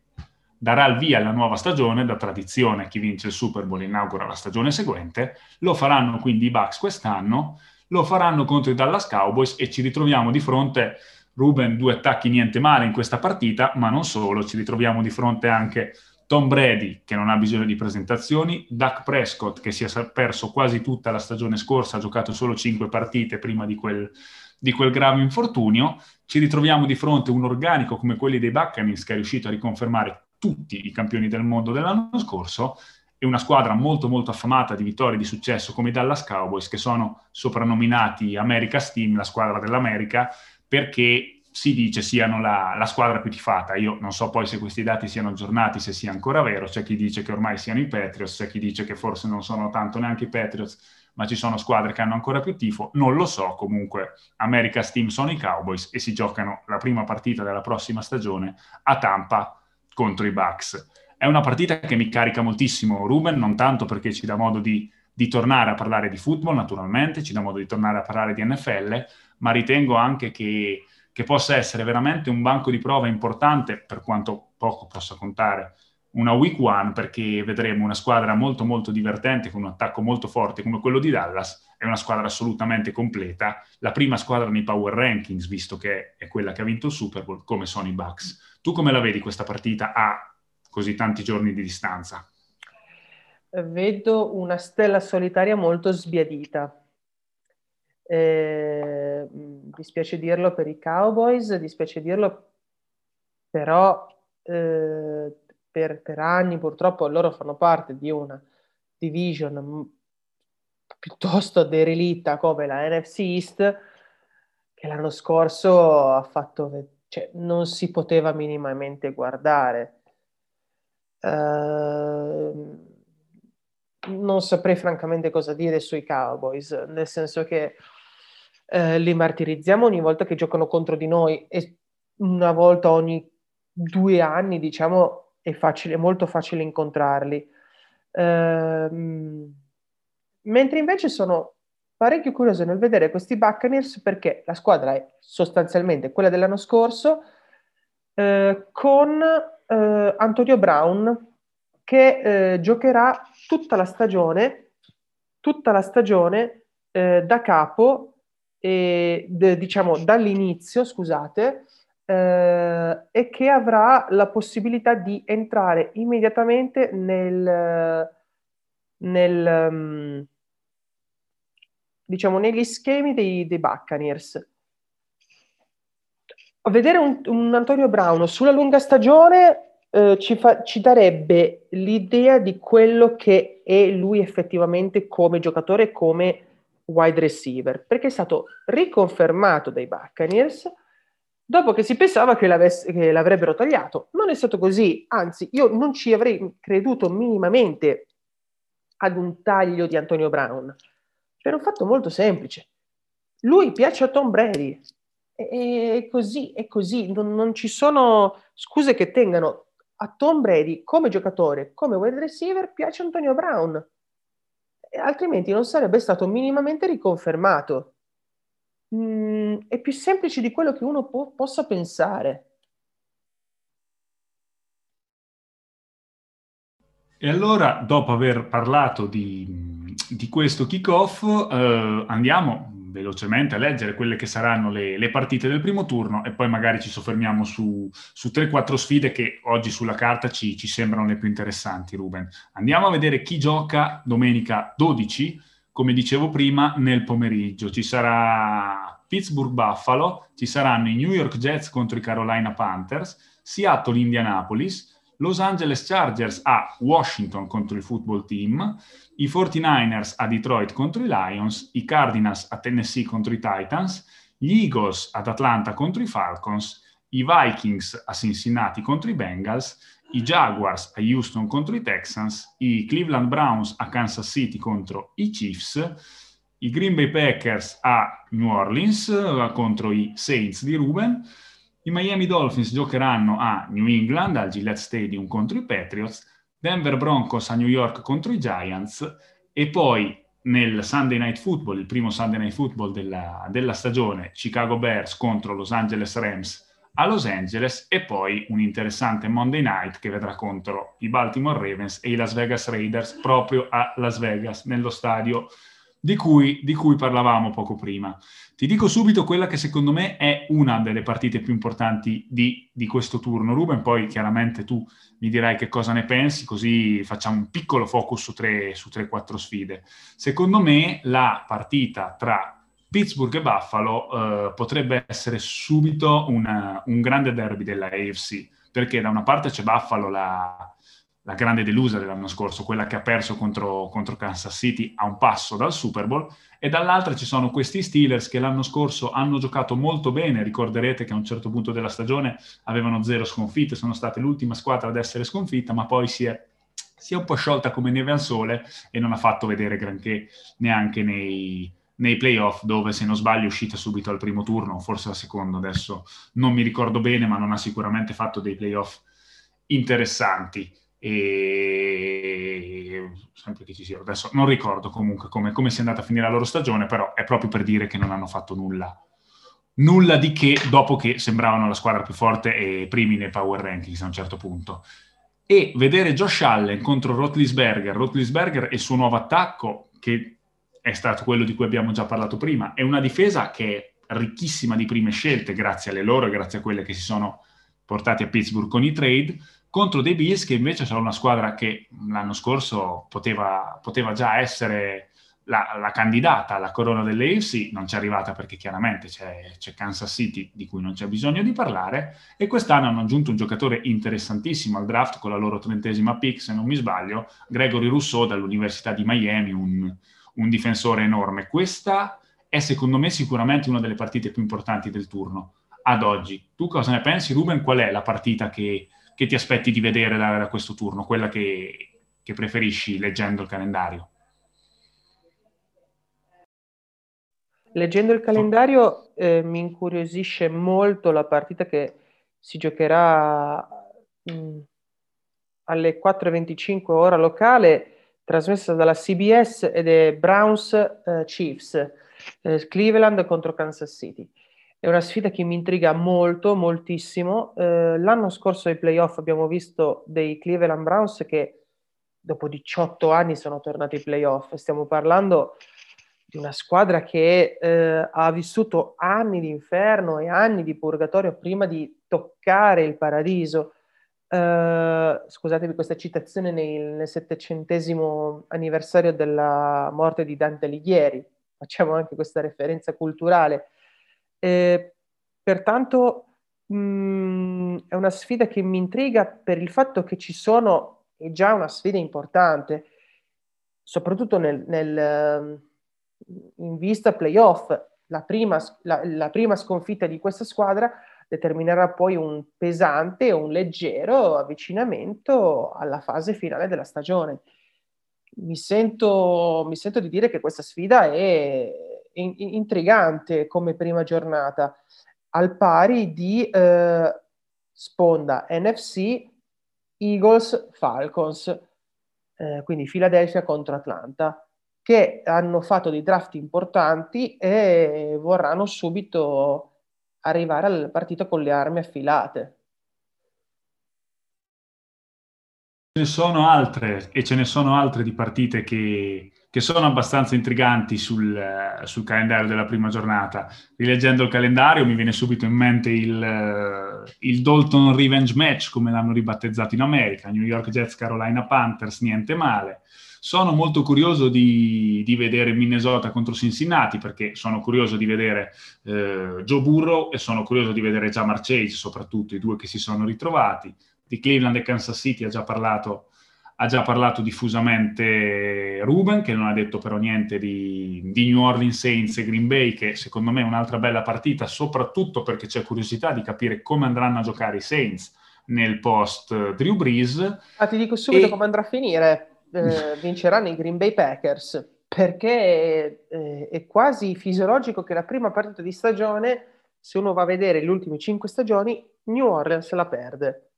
darà il via alla nuova stagione, da tradizione chi vince il Super Bowl inaugura la stagione seguente, lo faranno quindi i Bucks quest'anno, lo faranno contro i Dallas Cowboys e ci ritroviamo di fronte, Ruben, due attacchi niente male in questa partita, ma non solo, ci ritroviamo di fronte anche Tom Brady che non ha bisogno di presentazioni, Dak Prescott che si è perso quasi tutta la stagione scorsa, ha giocato solo 5 partite prima di quel, di quel grave infortunio, ci ritroviamo di fronte un organico come quelli dei Buccaneers che è riuscito a riconfermare tutti i campioni del mondo dell'anno scorso e una squadra molto molto affamata di vittorie di successo come i Dallas Cowboys che sono soprannominati America's Team, la squadra dell'America, perché si dice siano la, la, squadra più tifata. Io non so poi se questi dati siano aggiornati, se sia ancora vero, c'è chi dice che ormai siano i Patriots, c'è chi dice che forse non sono tanto neanche i Patriots, ma ci sono squadre che hanno ancora più tifo, non lo so, comunque America's Team sono i Cowboys e si giocano la prima partita della prossima stagione a Tampa contro i Bucks. È una partita che mi carica moltissimo, Ruben, non tanto perché ci dà modo di, di tornare a parlare di football, naturalmente, ci dà modo di tornare a parlare di NFL, ma ritengo anche che, che possa essere veramente un banco di prova importante, per quanto poco possa contare, una week one, perché vedremo una squadra molto molto divertente, con un attacco molto forte come quello di Dallas, è una squadra assolutamente completa, la prima squadra nei power rankings, visto che è quella che ha vinto il Super Bowl, come sono i Bucks. Tu come la vedi questa partita a così tanti giorni di distanza? Vedo una stella solitaria molto sbiadita. Eh, dispiace dirlo per i Cowboys, dispiace dirlo però eh, per, per, anni purtroppo loro fanno parte di una division piuttosto derelita come la NFC East che l'anno scorso ha fatto, cioè, non si poteva minimamente guardare. Uh, non saprei francamente cosa dire sui Cowboys, nel senso che eh, li martirizziamo ogni volta che giocano contro di noi e una volta ogni due anni, diciamo, è facile, molto facile incontrarli. Ehm, mentre invece sono parecchio curioso nel vedere questi Buccaneers perché la squadra è sostanzialmente quella dell'anno scorso eh, con eh, Antonio Brown che eh, giocherà tutta la stagione, tutta la stagione eh, da capo, e, de, diciamo dall'inizio, scusate, eh, e che avrà la possibilità di entrare immediatamente nel, nel um, diciamo negli schemi dei, dei Buccaneers. Vedere un, un Antonio Brown sulla lunga stagione eh, ci, fa, ci, darebbe l'idea di quello che è lui effettivamente come giocatore, come wide receiver, perché è stato riconfermato dai Buccaneers dopo che si pensava che, che l'avrebbero tagliato. Non è stato così, anzi io non ci avrei creduto minimamente ad un taglio di Antonio Brown, per un fatto molto semplice. Lui piace a Tom Brady, è così, è così, non, non ci sono scuse che tengano a Tom Brady come giocatore, come wide receiver, piace Antonio Brown. E altrimenti non sarebbe stato minimamente riconfermato. Mm, è più semplice di quello che uno po- possa pensare. E allora, dopo aver parlato di, di questo kick-off, eh, andiamo velocemente a leggere quelle che saranno le, le, partite del primo turno e poi magari ci soffermiamo su, su 3-4 sfide che oggi sulla carta ci, ci, sembrano le più interessanti, Ruben. Andiamo a vedere chi gioca domenica 12, come dicevo prima, nel pomeriggio. Ci sarà Pittsburgh-Buffalo, ci saranno i New York Jets contro i Carolina Panthers, Seattle-Indianapolis, Los Angeles Chargers a Washington contro il football team, i 49ers a Detroit contro i Lions, i Cardinals a Tennessee contro i Titans, gli Eagles ad Atlanta contro i Falcons, i Vikings a Cincinnati contro i Bengals, i Jaguars a Houston contro i Texans, i Cleveland Browns a Kansas City contro i Chiefs, i Green Bay Packers a New Orleans eh, contro i Saints di Ruben, i Miami Dolphins giocheranno a New England al Gillette Stadium contro i Patriots, Denver Broncos a New York contro i Giants e poi nel Sunday Night Football, il primo Sunday Night Football della, della stagione, Chicago Bears contro Los Angeles Rams a Los Angeles e poi un interessante Monday Night che vedrà contro i Baltimore Ravens e i Las Vegas Raiders proprio a Las Vegas, nello stadio di cui, di cui, parlavamo poco prima. Ti dico subito quella che secondo me è una delle partite più importanti di, di, questo turno, Ruben, poi chiaramente tu mi dirai che cosa ne pensi, così facciamo un piccolo focus su 3-4 sfide. Secondo me la partita tra Pittsburgh e Buffalo eh, potrebbe essere subito una, un grande derby della AFC, perché da una parte c'è Buffalo, la, la grande delusa dell'anno scorso, quella che ha perso contro, contro, Kansas City a un passo dal Super Bowl, e dall'altra ci sono questi Steelers che l'anno scorso hanno giocato molto bene, ricorderete che a un certo punto della stagione avevano zero sconfitte, sono state l'ultima squadra ad essere sconfitta, ma poi si è, si è un po' sciolta come neve al sole e non ha fatto vedere granché neanche nei, nei playoff dove se non sbaglio è uscita subito al primo turno, forse al secondo, adesso non mi ricordo bene, ma non ha sicuramente fatto dei playoff interessanti. E sempre che ci sia, adesso non ricordo comunque come, come sia andata a finire la loro stagione, però è proprio per dire che non hanno fatto nulla. Nulla di che dopo che sembravano la squadra più forte e primi nei power rankings a un certo punto. E vedere Josh Allen contro Rotlisberger, Rotlisberger e il suo nuovo attacco, che è stato quello di cui abbiamo già parlato prima. È una difesa che è ricchissima di prime scelte, grazie alle loro e grazie a quelle che si sono portati a Pittsburgh con i trade, contro dei Bills che invece sono una squadra che l'anno scorso poteva, poteva già essere la, la, candidata alla corona dell'AFC, non c'è arrivata perché chiaramente c'è, c'è, Kansas City di cui non c'è bisogno di parlare, e quest'anno hanno aggiunto un giocatore interessantissimo al draft con la loro trentesima pick, se non mi sbaglio, Gregory Rousseau dall'Università di Miami, un, un difensore enorme. Questa è secondo me sicuramente una delle partite più importanti del turno ad oggi. Tu cosa ne pensi, Ruben? Qual è la partita che, che ti aspetti di vedere da, da questo turno, quella che, che, preferisci leggendo il calendario? Leggendo il calendario eh, mi incuriosisce molto la partita che si giocherà mh, mm, alle 4.25 ora locale trasmessa dalla CBS ed è Browns eh, Chiefs, eh, Cleveland contro Kansas City. È una sfida che mi intriga molto, moltissimo. Eh, l'anno scorso ai playoff abbiamo visto dei Cleveland Browns che dopo 18 anni sono tornati ai playoff. Stiamo parlando di una squadra che eh, ha vissuto anni di inferno e anni di purgatorio prima di toccare il paradiso. Uh, scusatevi questa citazione nel, nel settecentesimo anniversario della morte di Dante Alighieri, facciamo anche questa referenza culturale. Eh, pertanto mh, mm, è una sfida che mi intriga per il fatto che ci sono, è già una sfida importante, soprattutto nel, nel, in vista playoff, la prima, la, la prima sconfitta di questa squadra determinerà poi un pesante o un leggero avvicinamento alla fase finale della stagione. Mi sento, mi sento di dire che questa sfida è in, intrigante come prima giornata, al pari di eh, sponda NFC, Eagles, Falcons, eh, quindi Philadelphia contro Atlanta, che hanno fatto dei draft importanti e vorranno subito arrivare alla partita con le armi affilate. Ce ne sono altre e ce ne sono altre di partite che, che sono abbastanza intriganti sul, sul, calendario della prima giornata. Rileggendo il calendario mi viene subito in mente il, il Dalton Revenge Match, come l'hanno ribattezzato in America, New York Jets, Carolina Panthers, niente male. Sono molto curioso di, di, vedere Minnesota contro Cincinnati perché sono curioso di vedere eh, Joe Burrow e sono curioso di vedere Jamar Chase, soprattutto i due che si sono ritrovati. Di Cleveland e Kansas City ha già parlato, ha già parlato diffusamente Ruben, che non ha detto però niente di, di New Orleans Saints e Green Bay, che secondo me è un'altra bella partita, soprattutto perché c'è curiosità di capire come andranno a giocare i Saints nel post Drew Brees. Ah, ti dico subito e... come andrà a finire. Eh, vinceranno i Green Bay Packers perché è, è quasi fisiologico che la prima partita di stagione, se uno va a vedere le ultime cinque stagioni, New Orleans la perde.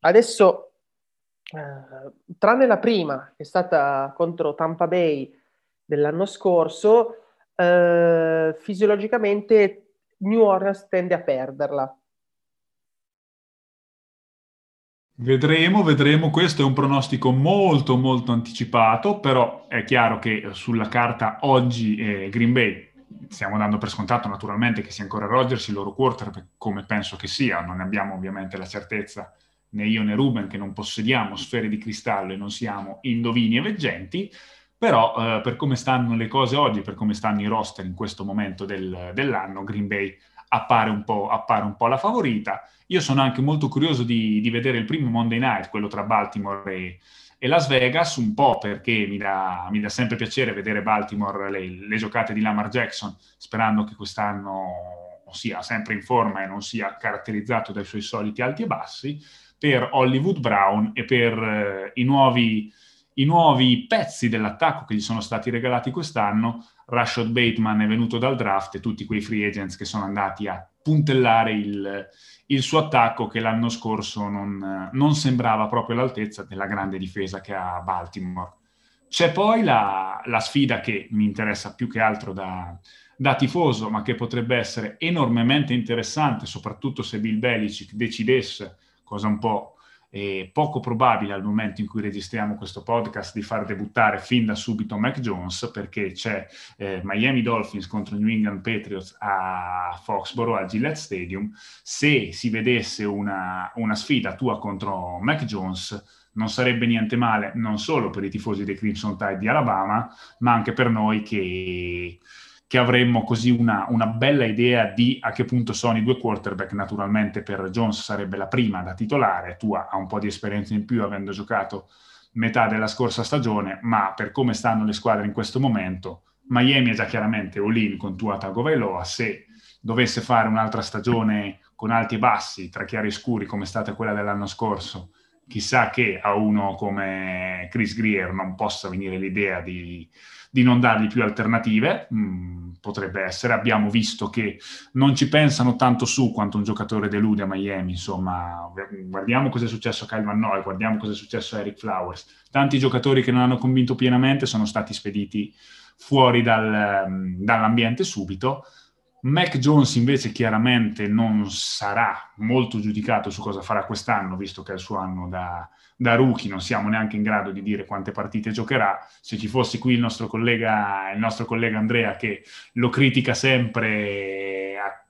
Adesso, eh, tranne la prima, che è stata contro Tampa Bay dell'anno scorso, eh, fisiologicamente New Orleans tende a perderla. Vedremo, vedremo, questo è un pronostico molto molto anticipato, però è chiaro che sulla carta oggi eh, Green Bay stiamo dando per scontato naturalmente che sia ancora Rodgers il loro quarterback, come penso che sia, non abbiamo ovviamente la certezza né io né Ruben che non possediamo sfere di cristallo e non siamo indovini e veggenti, però eh, per come stanno le cose oggi, per come stanno i roster in questo momento del, dell'anno, Green Bay appare un, appare un, po', la favorita. Io sono anche molto curioso di, di vedere il primo Monday Night, quello tra Baltimore e, e Las Vegas, un po' perché mi dà, mi dà sempre piacere vedere Baltimore, le, le, giocate di Lamar Jackson, sperando che quest'anno sia sempre in forma e non sia caratterizzato dai suoi soliti alti e bassi, per Hollywood Brown e per eh, i nuovi i nuovi pezzi dell'attacco che gli sono stati regalati quest'anno, Rashad Bateman è venuto dal draft e tutti quei free agents che sono andati a puntellare il, il suo attacco che l'anno scorso non, non, sembrava proprio all'altezza della grande difesa che ha Baltimore. C'è poi la, la sfida che mi interessa più che altro da, da, tifoso, ma che potrebbe essere enormemente interessante, soprattutto se Bill Belichick decidesse, cosa un po' È poco probabile al momento in cui registriamo questo podcast di far debuttare fin da subito Mac Jones perché c'è eh, Miami Dolphins contro New England Patriots a Foxborough al Gillette Stadium. Se si vedesse una, una sfida tua contro Mac Jones, non sarebbe niente male non solo per i tifosi dei Crimson Tide di Alabama, ma anche per noi che che avremmo così una, una, bella idea di a che punto sono i due quarterback. Naturalmente per Jones sarebbe la prima da titolare, Tua ha un po' di esperienza in più avendo giocato metà della scorsa stagione, ma per come stanno le squadre in questo momento, Miami è già chiaramente all-in con Tua Tagovailoa, se dovesse fare un'altra stagione con alti e bassi, tra chiari e scuri come è stata quella dell'anno scorso, chissà che a uno come Chris Greer non possa venire l'idea di di non dargli più alternative, mm, potrebbe essere. Abbiamo visto che non ci pensano tanto su quanto un giocatore delude a Miami, insomma, guardiamo cosa è successo a Kyle Van Noy, guardiamo cosa è successo a Eric Flowers. Tanti giocatori che non hanno convinto pienamente sono stati spediti fuori dal, mm, dall'ambiente subito. Mac Jones invece chiaramente non sarà molto giudicato su cosa farà quest'anno, visto che è il suo anno da, da rookie, non siamo neanche in grado di dire quante partite giocherà. Se ci fosse qui il nostro collega, il nostro collega Andrea che lo critica sempre a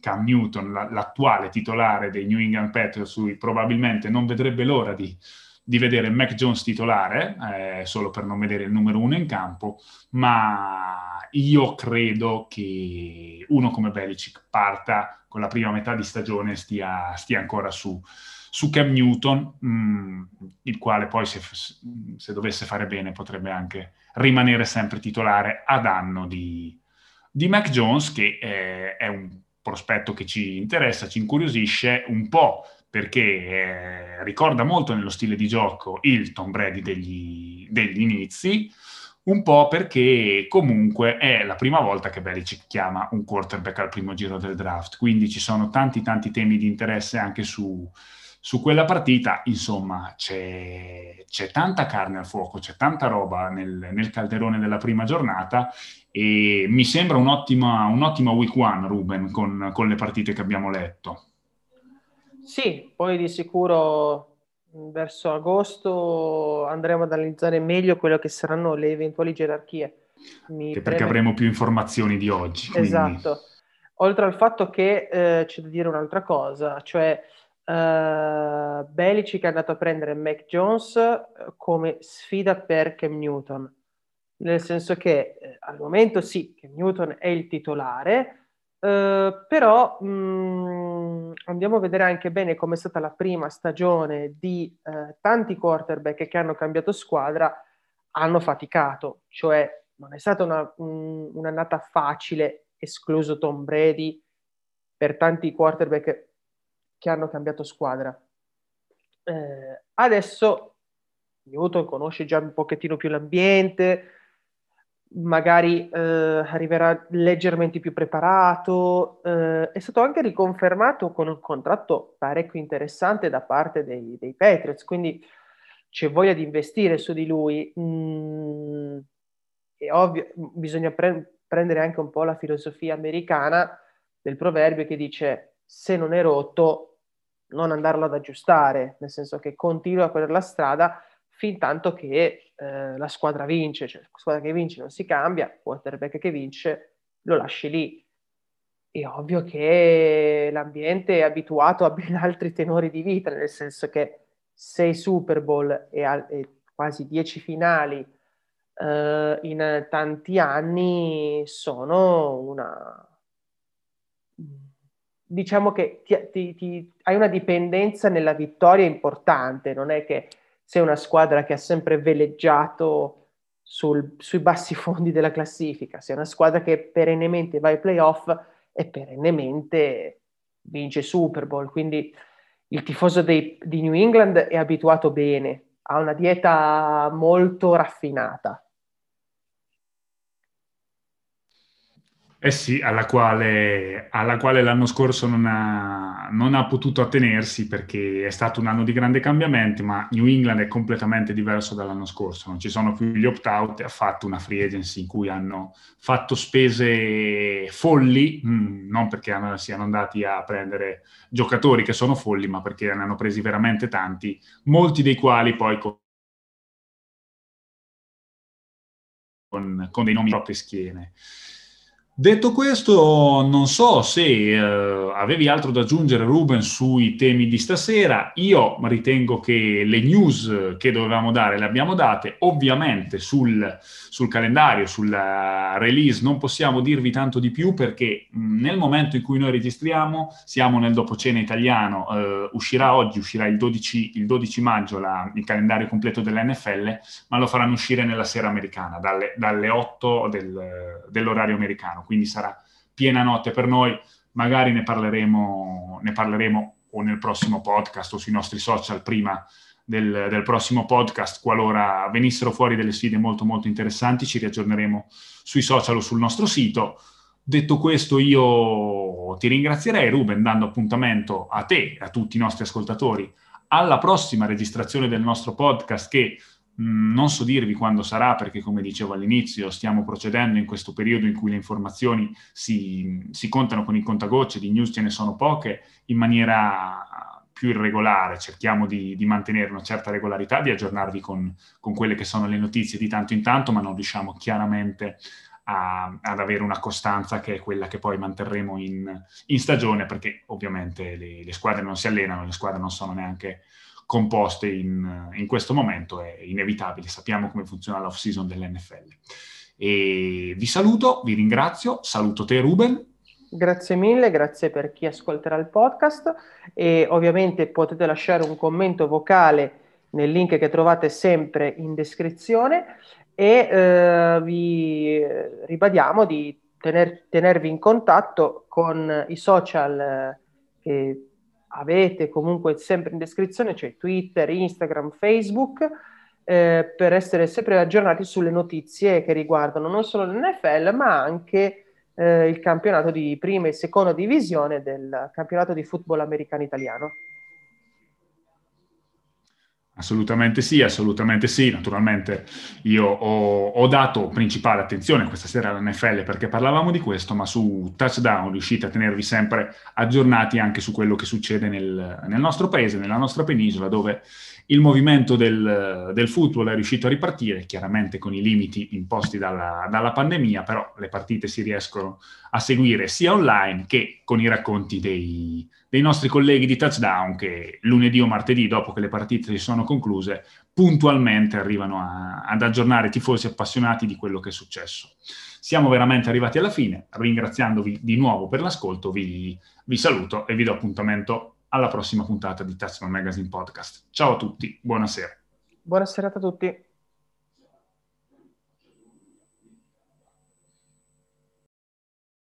Cam Newton, l'attuale titolare dei New England Patriots, probabilmente non vedrebbe l'ora di, di vedere Mac Jones titolare, eh, solo per non vedere il numero uno in campo, ma io credo che uno come Belichick parta con la prima metà di stagione, stia, stia ancora su, su Cam Newton, mh, mm, il quale poi se, se, dovesse fare bene potrebbe anche rimanere sempre titolare a danno di, di Mac Jones, che eh, è un prospetto che ci interessa, ci incuriosisce un po' perché eh, ricorda molto nello stile di gioco il Tom Brady degli, degli inizi, un po' perché comunque è la prima volta che Belichick chiama un quarterback al primo giro del draft, quindi ci sono tanti tanti temi di interesse anche su, su quella partita, insomma, c'è, c'è, tanta carne al fuoco, c'è tanta roba nel, nel, calderone della prima giornata. E mi sembra un'ottima, un'ottima week one, Ruben, con, con le partite che abbiamo letto. Sì, poi di sicuro verso agosto andremo ad analizzare meglio quello che saranno le eventuali gerarchie. Mi perché preme... avremo più informazioni di oggi. Quindi... Esatto. Oltre al fatto che eh, c'è da dire un'altra cosa, cioè uh, Belichick è andato a prendere Mac Jones eh, come sfida per Cam Newton, nel senso che eh, al momento sì, Cam Newton è il titolare, Uh, però mh, mm, andiamo a vedere anche bene come è stata la prima stagione di uh, tanti quarterback che hanno cambiato squadra, hanno faticato, cioè non è stata una, un, un'annata facile, escluso Tom Brady, per tanti quarterback che hanno cambiato squadra. Eh, adesso Newton conosce già un pochettino più l'ambiente, magari eh, arriverà leggermente più preparato, eh, è stato anche riconfermato con un contratto parecchio interessante da parte dei, dei Patriots, quindi c'è voglia di investire su di lui. Mm, è ovvio, bisogna pre- prendere anche un po' la filosofia americana del proverbio che dice se non è rotto non andarlo ad aggiustare, nel senso che continua per la strada fin tanto che eh, la squadra vince, cioè la squadra che vince non si cambia, quarterback che vince lo lasci lì. È ovvio che l'ambiente è abituato a ben altri tenori di vita, nel senso che sei Super Bowl e, al- e quasi dieci finali eh, in tanti anni sono una... Diciamo che ti, ti, ti, hai una dipendenza nella vittoria importante, non è che sei una squadra che ha sempre veleggiato sul, sui bassi fondi della classifica, sei una squadra che perennemente va ai playoff e perennemente vince Super Bowl. Quindi il tifoso dei, di New England è abituato bene, ha una dieta molto raffinata. Eh sì, alla quale, alla quale l'anno scorso non ha, non ha, potuto attenersi perché è stato un anno di grande cambiamento, ma New England è completamente diverso dall'anno scorso, non ci sono più gli opt-out ha fatto una free agency in cui hanno fatto spese folli, mm, non perché hanno, siano andati a prendere giocatori che sono folli, ma perché ne hanno presi veramente tanti, molti dei quali poi con, con dei nomi proprie schiene. Detto questo, non so se eh, avevi altro da aggiungere, Ruben, sui temi di stasera. Io ritengo che le news che dovevamo dare le abbiamo date. Ovviamente sul, sul calendario, sulla release, non possiamo dirvi tanto di più perché nel momento in cui noi registriamo, siamo nel dopo cena italiano. Eh, uscirà oggi, uscirà il 12, il 12 maggio la, il calendario completo dell'NFL, ma lo faranno uscire nella sera americana, dalle, dalle 8 del, dell'orario americano quindi sarà piena notte per noi. Magari ne parleremo, ne parleremo o nel prossimo podcast o sui nostri social prima del, del, prossimo podcast, qualora venissero fuori delle sfide molto molto interessanti, ci riaggiorneremo sui social o sul nostro sito. Detto questo, io ti ringrazierei, Ruben, dando appuntamento a te e a tutti i nostri ascoltatori alla prossima registrazione del nostro podcast che non so dirvi quando sarà perché, come dicevo all'inizio, stiamo procedendo in questo periodo in cui le informazioni si, si contano con i contagocce, di news ce ne sono poche, in maniera più irregolare. Cerchiamo di, di mantenere una certa regolarità, di aggiornarvi con, con, quelle che sono le notizie di tanto in tanto, ma non riusciamo chiaramente a, ad avere una costanza che è quella che poi manterremo in, in stagione, perché ovviamente le, le squadre non si allenano, le squadre non sono neanche composte in, in, questo momento, è inevitabile, sappiamo come funziona l'off season dell'NFL. E vi saluto, vi ringrazio, saluto te Ruben. Grazie mille, grazie per chi ascolterà il podcast e ovviamente potete lasciare un commento vocale nel link che trovate sempre in descrizione e eh, vi ribadiamo di tener, tenervi in contatto con i social eh, avete comunque sempre in descrizione, cioè Twitter, Instagram, Facebook, eh, per essere sempre aggiornati sulle notizie che riguardano non solo l'NFL, ma anche eh, il campionato di prima e seconda divisione del campionato di football americano italiano. Assolutamente sì, assolutamente sì. Naturalmente io ho, ho, dato principale attenzione questa sera all'NFL perché parlavamo di questo, ma su Touchdown riuscite a tenervi sempre aggiornati anche su quello che succede nel, nel nostro paese, nella nostra penisola, dove il movimento del, del, football è riuscito a ripartire, chiaramente con i limiti imposti dalla, dalla pandemia, però le partite si riescono a seguire sia online che con i racconti dei dei nostri colleghi di touchdown che lunedì o martedì, dopo che le partite si sono concluse, puntualmente arrivano a, ad aggiornare i tifosi appassionati di quello che è successo. Siamo veramente arrivati alla fine, ringraziandovi di nuovo per l'ascolto, vi, vi saluto e vi do appuntamento alla prossima puntata di Touchdown Magazine Podcast. Ciao a tutti, buonasera. Buonasera a tutti.